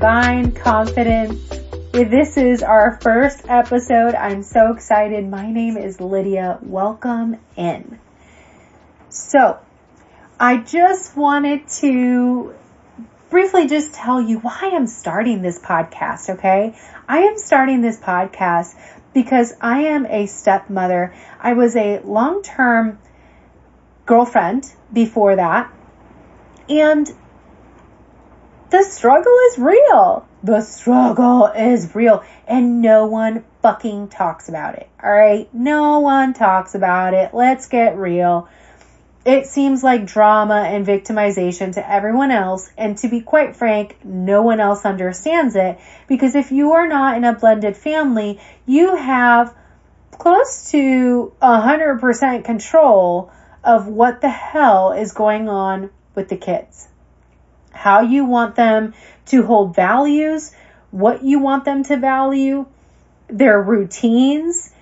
divine confidence. This is our first episode, I'm so excited. My name is Lydia. Welcome in. So, I just wanted to briefly just tell you why I'm starting this podcast, okay? I am starting this podcast because I am a stepmother. I was a long-term girlfriend before that. And the struggle is real. The struggle is real. And no one fucking talks about it. Alright? No one talks about it. Let's get real. It seems like drama and victimization to everyone else. And to be quite frank, no one else understands it. Because if you are not in a blended family, you have close to 100% control of what the hell is going on with the kids how you want them to hold values, what you want them to value, their routines,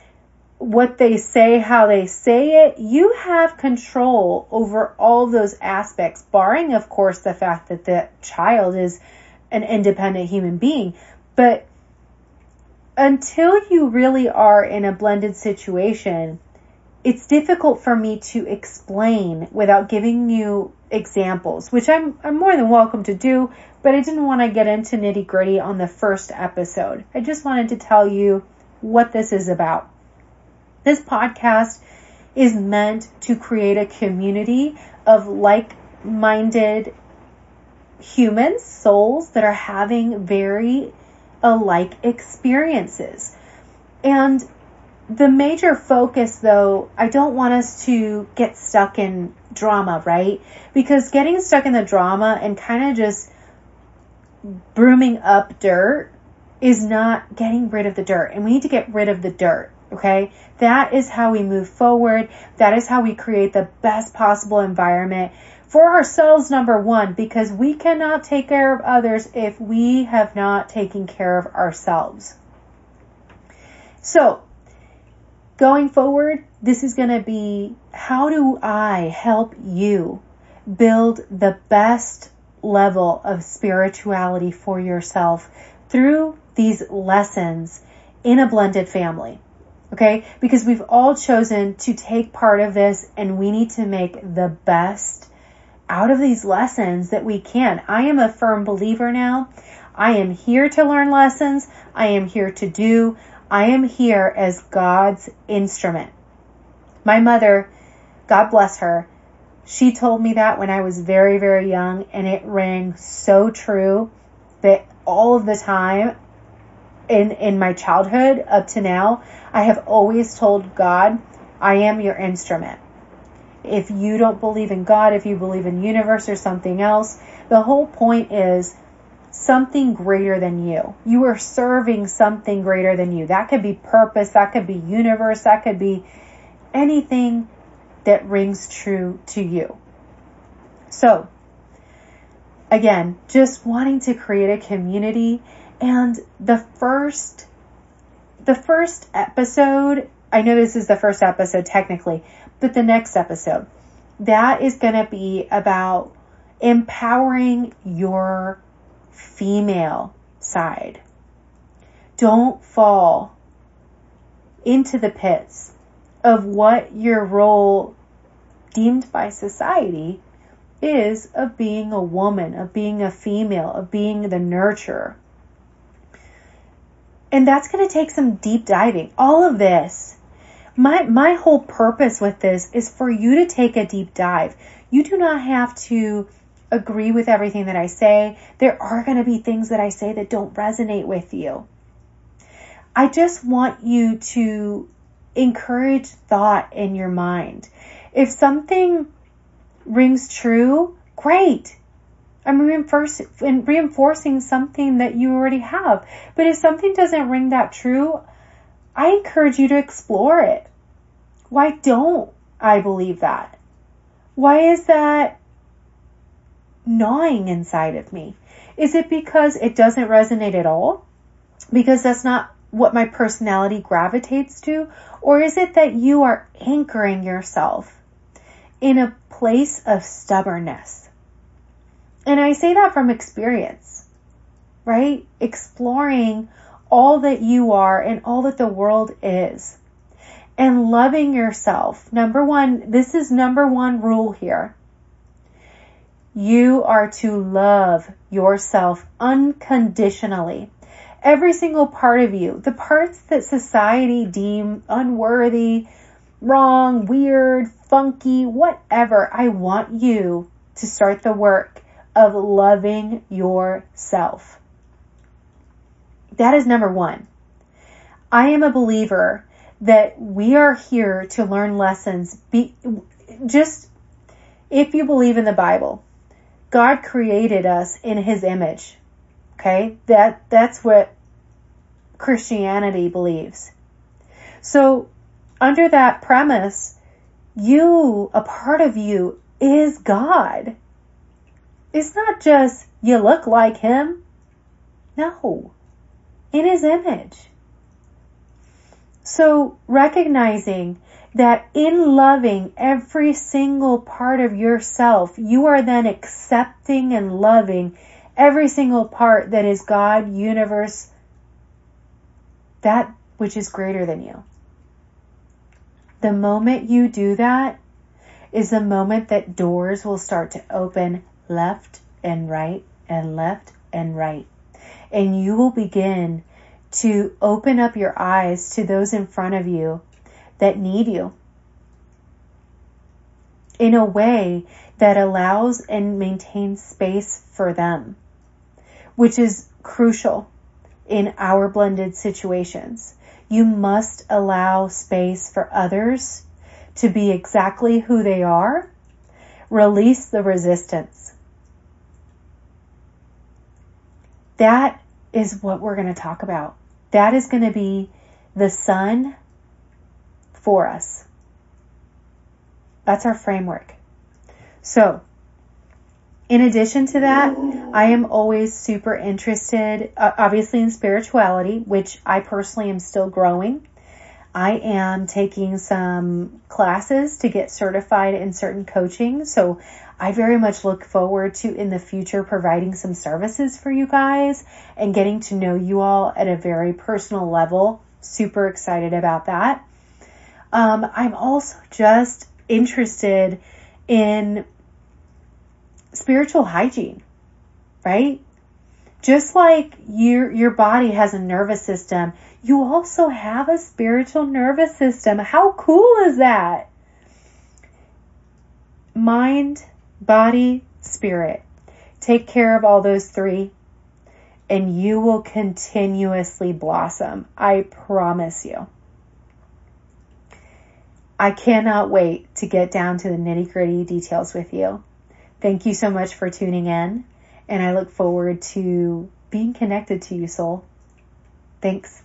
what they say, how they say it. You have control over all those aspects, barring, of course, the fact that the child is an independent human being. But until you really are in a blended situation, it's difficult for me to explain without giving you examples, which I'm, I'm more than welcome to do, but I didn't want to get into nitty gritty on the first episode. I just wanted to tell you what this is about. This podcast is meant to create a community of like-minded humans, souls that are having very alike experiences. And the major focus though, I don't want us to get stuck in drama, right? Because getting stuck in the drama and kind of just brooming up dirt is not getting rid of the dirt. And we need to get rid of the dirt. Okay. That is how we move forward. That is how we create the best possible environment for ourselves, number one, because we cannot take care of others if we have not taken care of ourselves. So Going forward, this is going to be how do I help you build the best level of spirituality for yourself through these lessons in a blended family. Okay? Because we've all chosen to take part of this and we need to make the best out of these lessons that we can. I am a firm believer now. I am here to learn lessons. I am here to do. I am here as God's instrument. My mother, God bless her, she told me that when I was very, very young, and it rang so true that all of the time in, in my childhood up to now, I have always told God, I am your instrument. If you don't believe in God, if you believe in universe or something else, the whole point is something greater than you. You are serving something greater than you. That could be purpose, that could be universe, that could be anything that rings true to you. So, again, just wanting to create a community and the first the first episode, I know this is the first episode technically, but the next episode that is going to be about empowering your female side. Don't fall into the pits of what your role deemed by society is of being a woman, of being a female, of being the nurturer. And that's going to take some deep diving. All of this, my, my whole purpose with this is for you to take a deep dive. You do not have to agree with everything that I say. There are going to be things that I say that don't resonate with you. I just want you to encourage thought in your mind. If something rings true, great. I'm reinforcing something that you already have. But if something doesn't ring that true, I encourage you to explore it. Why don't I believe that? Why is that gnawing inside of me? Is it because it doesn't resonate at all? Because that's not what my personality gravitates to? Or is it that you are anchoring yourself in a place of stubbornness? And I say that from experience, right? Exploring all that you are and all that the world is. And loving yourself. Number one, this is number one rule here. You are to love yourself unconditionally. Every single part of you, the parts that society deem unworthy, wrong, weird, funky, whatever, I want you to start the work of loving yourself. That is number one. I am a believer that we are here to learn lessons. Be, just if you believe in the Bible, God created us in his image. Okay? That, that's what Christianity believes. So under that premise, you, a part of you is God. It's not just you look like him. No. In his image. So recognizing that in loving every single part of yourself, you are then accepting and loving every single part that is God, universe, that which is greater than you. The moment you do that is the moment that doors will start to open left and right and left and right. And you will begin to open up your eyes to those in front of you that need you in a way that allows and maintains space for them, which is crucial in our blended situations. You must allow space for others to be exactly who they are. Release the resistance. That is what we're going to talk about. That is going to be the sun for us. That's our framework. So, in addition to that, I am always super interested, uh, obviously in spirituality, which I personally am still growing. I am taking some classes to get certified in certain coaching. So I very much look forward to in the future providing some services for you guys and getting to know you all at a very personal level. Super excited about that. Um, I'm also just interested in spiritual hygiene, right? Just like your, your body has a nervous system, you also have a spiritual nervous system. How cool is that? Mind, body, spirit. Take care of all those three and you will continuously blossom. I promise you. I cannot wait to get down to the nitty gritty details with you. Thank you so much for tuning in, and I look forward to being connected to you, soul. Thanks.